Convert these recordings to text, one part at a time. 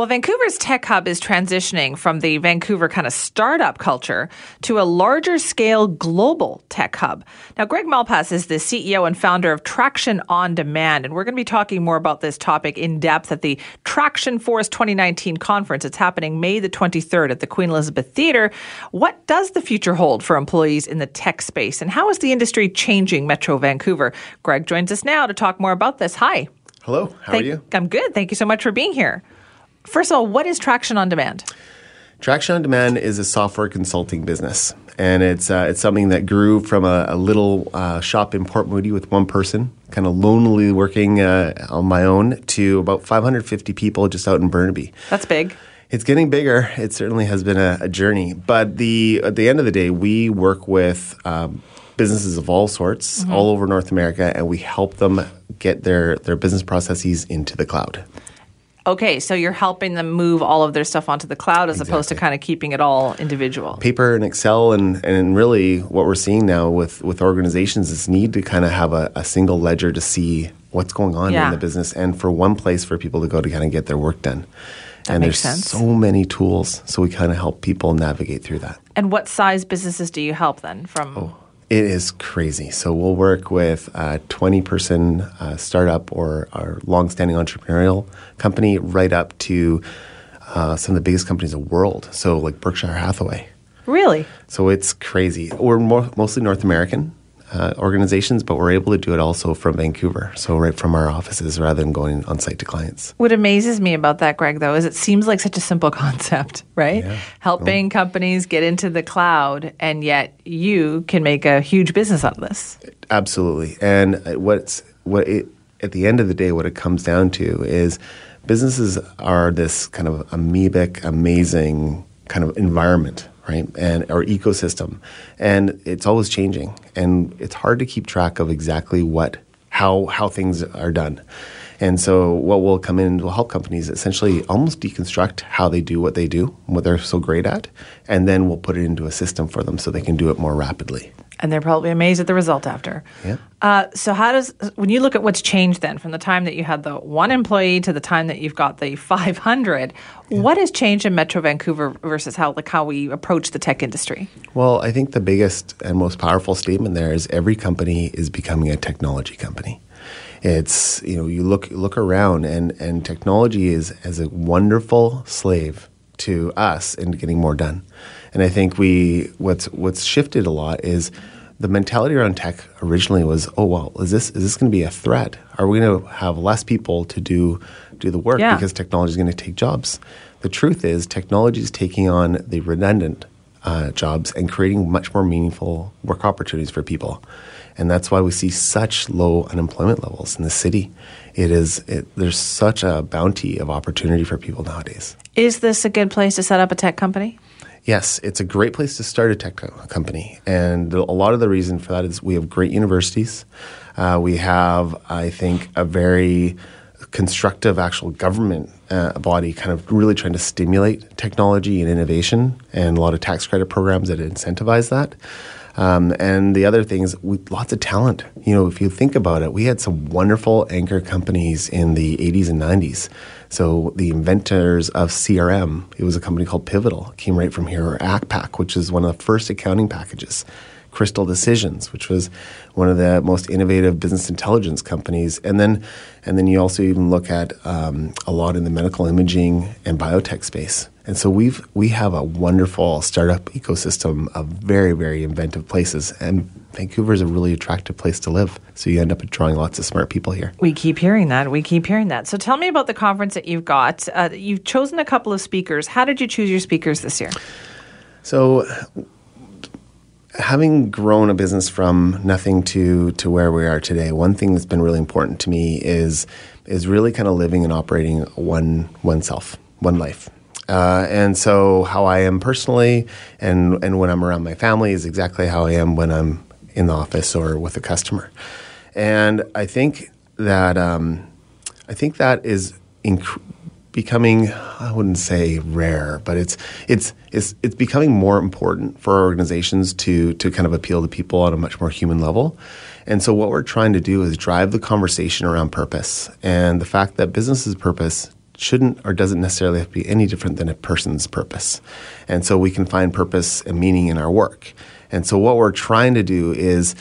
Well, Vancouver's tech hub is transitioning from the Vancouver kind of startup culture to a larger scale global tech hub. Now, Greg Malpass is the CEO and founder of Traction on Demand, and we're going to be talking more about this topic in depth at the Traction Force 2019 conference. It's happening May the 23rd at the Queen Elizabeth Theatre. What does the future hold for employees in the tech space, and how is the industry changing Metro Vancouver? Greg joins us now to talk more about this. Hi. Hello, how Thank- are you? I'm good. Thank you so much for being here. First of all, what is Traction on Demand? Traction on Demand is a software consulting business, and it's uh, it's something that grew from a, a little uh, shop in Port Moody with one person, kind of lonely working uh, on my own, to about 550 people just out in Burnaby. That's big. It's getting bigger. It certainly has been a, a journey, but the at the end of the day, we work with um, businesses of all sorts all over North America, and we help them get their their business processes into the cloud. Okay, so you're helping them move all of their stuff onto the cloud as opposed to kind of keeping it all individual. paper and Excel and, and really what we're seeing now with, with organizations is need to kind of have a, a single ledger to see what's going on Yeah. in the business and for one place for people to go to kind of get their work done. and makes there's sense. so many tools, so we kind of help people navigate through that. And what size businesses do you help then from Oh. It is crazy. So we'll work with a 20 person uh, startup or our long-standing entrepreneurial company right up to uh, some of the biggest companies in the world. So like Berkshire Hathaway. Really? So it's crazy. We're more, mostly North American uh, organizations, but we're able to do it also from Vancouver. So right from our offices rather than going on site to clients. What amazes me about that, Greg, though, is it seems like such a simple concept, right? Yeah. Helping companies get into the cloud, and yet you can make a huge business out of this. Absolutely. And uh, what's what it at the end of the day, what it comes down to is businesses are this kind of amoebic, amazing kind of environment, right? And our ecosystem, and it's always changing, and it's hard to keep track of exactly what how how things are done. And so, what will come in will help companies essentially almost deconstruct how they do what they do, what they're so great at, and then we'll put it into a system for them so they can do it more rapidly. And they're probably amazed at the result after. Yeah. Uh, so, how does, when you look at what's changed then from the time that you had the one employee to the time that you've got the 500, what has changed in Metro Vancouver versus how, like, how we approach the tech industry? Well, I think the biggest and most powerful statement there is every company is becoming a technology company. It's you know you look look around and and technology is as a wonderful slave to us in getting more done. And I think we what's what's shifted a lot is the mentality around tech originally was, oh well, is this is this going to be a threat? Are we going to have less people to do do the work Yeah. because technology is going to take jobs? The truth is, technology is taking on the redundant uh, jobs and creating much more meaningful work opportunities for people. And that's why we see such low unemployment levels in the city. It is it, there's such a bounty of opportunity for people nowadays. Is this a good place to set up a tech company? Yes, it's a great place to start a tech co- company, and a lot of the reason for that is we have great universities. Uh, we have, I think, a very constructive actual government uh, body, kind of really trying to stimulate technology and innovation, and a lot of tax credit programs that incentivize that. Um, and the other thing is, lots of talent. You know, if you think about it, we had some wonderful anchor companies in the 80s and 90s. So the inventors of CRM, it was a company called Pivotal, came right from here, or ACCPAC, which is one of the first accounting packages. Crystal Decisions, which was one of the most innovative business intelligence companies, and then and then you also even look at um, a lot in the medical imaging and biotech space. And so we've we have a wonderful startup ecosystem of very very inventive places, and Vancouver is a really attractive place to live. So you end up drawing lots of smart people here. We keep hearing that. We keep hearing that. So tell me about the conference that you've got. Uh, you've chosen a couple of speakers. How did you choose your speakers this year? So, having grown a business from nothing to to where we are today, one thing that's been really important to me is is really kind of living and operating one oneself, one life. Uh, and so, how I am personally, and and when I'm around my family, is exactly how I am when I'm in the office or with a customer. And I think that um, I think that is inc- becoming I wouldn't say rare, but it's it's it's it's becoming more important for organizations to to kind of appeal to people on a much more human level. And so what we're trying to do is drive the conversation around purpose and the fact that business's purpose shouldn't or doesn't necessarily have to be any different than a person's purpose. And so we can find purpose and meaning in our work. And so what we're trying to do is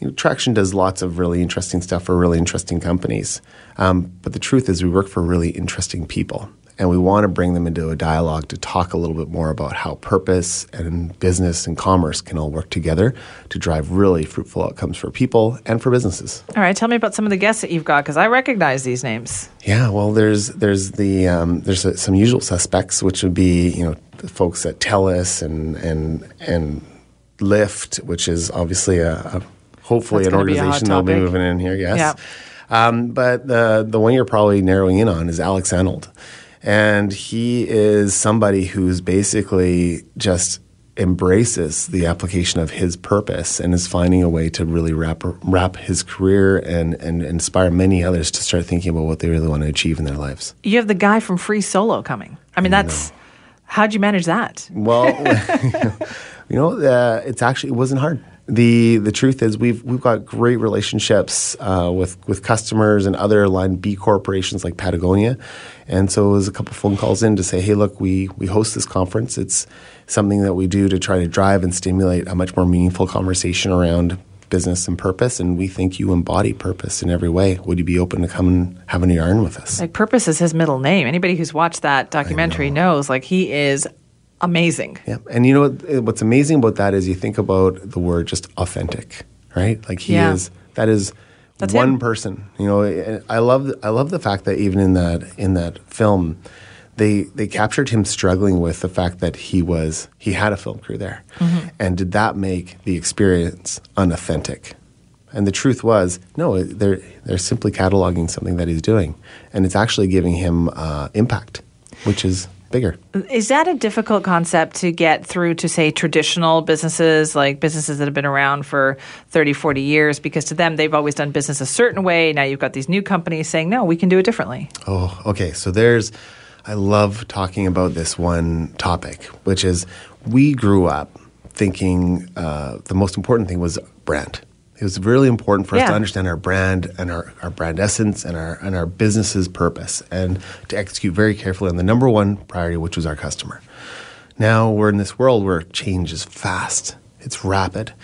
you know, Traction does lots of really interesting stuff for really interesting companies. Um, but the truth is, we work for really interesting people. And we want to bring them into a dialogue to talk a little bit more about how purpose and business and commerce can all work together to drive really fruitful outcomes for people and for businesses. All right, tell me about some of the guests that you've got because I recognize these names. Yeah, well, there's there's the um, there's a, some usual suspects, which would be you know the folks at TELUS and and and Lyft, which is obviously a, a hopefully That's an gonna be a hot organization that'll be moving in here. Yes. Yeah. Um, but the the one you're probably narrowing in on is Alex Honnold, and he is somebody who's basically just embraces the application of his purpose and is finding a way to really wrap wrap his career and and inspire many others to start thinking about what they really want to achieve in their lives. You have the guy from Free Solo coming. I mean, that's how'd you manage that? Well, you know, uh, it's actually it wasn't hard. The The truth is, we've we've got great relationships uh, with with customers and other line B corporations like Patagonia, and so it was a couple phone calls in to say, hey, look, we we host this conference. It's something that we do to try to drive and stimulate a much more meaningful conversation around business and purpose, and we think you embody purpose in every way. Would you be open to come and having a yarn with us? Like, Purpose is his middle name. Anybody who's watched that documentary knows, like, he is amazing. Yeah, and you know what, what's amazing about that is you think about the word just authentic, right? Like he Yeah. is that is That's one him. person. You know, I love I love the fact that even in that in that film, they they captured him struggling with the fact that he was he had a film crew there, Mm-hmm. and did that make the experience unauthentic? And the truth was, no, they're they're simply cataloging something that he's doing, and it's actually giving him uh, impact, which is bigger. Is that a difficult concept to get through to, say, traditional businesses, like businesses that have been around for 30, 40 years? Because to them, they've always done business a certain way. Now you've got these new companies saying, no, we can do it differently. Oh, okay. So there's, I love talking about this one topic, which is we grew up thinking uh, the most important thing was brand. It was really important for us to understand our brand and our, our brand essence and our and our business's purpose and to execute very carefully on the number one priority, which was our customer. Now we're in this world where change is fast, it's rapid,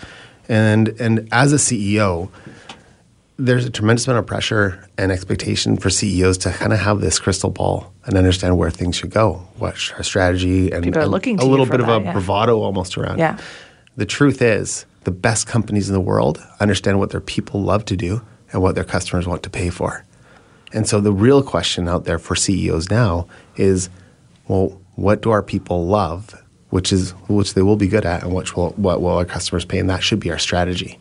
and and as a CEO, there's a tremendous amount of pressure and expectation for CEOs to kind of have this crystal ball and understand where things should go, what's our strategy, and a- looking a to you little bit of that, a yeah. bravado almost around. Yeah. it. The truth is, the best companies in the world understand what their people love to do and what their customers want to pay for. And so the real question out there for CEOs now is, well, what do our people love, which is which they will be good at, and which will what will our customers pay, and that should be our strategy.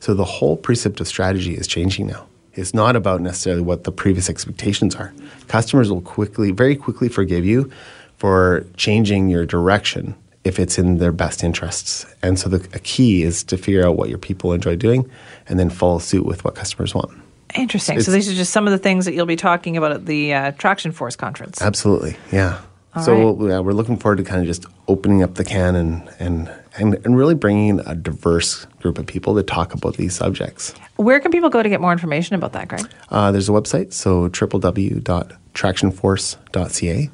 So the whole precept of strategy is changing now. It's not about necessarily what the previous expectations are. Customers will quickly, very quickly forgive you for changing your direction if it's in their best interests. And so the a key is to figure out what your people enjoy doing and then follow suit with what customers want. Interesting. so these are just some of the things that you'll be talking about at the uh, Traction Force conference. Absolutely, yeah. All so right. we'll, yeah, we're looking forward to kind of just opening up the can and, and, and, and really bringing a diverse group of people to talk about these subjects. Where can people go to get more information about that, Greg? Uh, there's a website, so www.tractionforce.ca,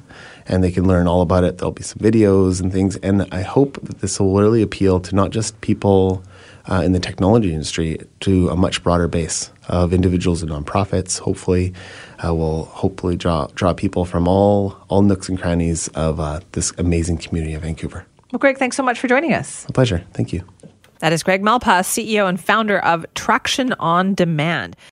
and they can learn all about it. There'll be some videos and things, and I hope that this will really appeal to not just people uh, in the technology industry, to a much broader base of individuals and nonprofits. Hopefully, uh, will hopefully draw draw people from all all nooks and crannies of uh, this amazing community of Vancouver. Well, Greg, thanks so much for joining us. A pleasure. Thank you. That is Greg Malpass, CEO and founder of Traction on Demand.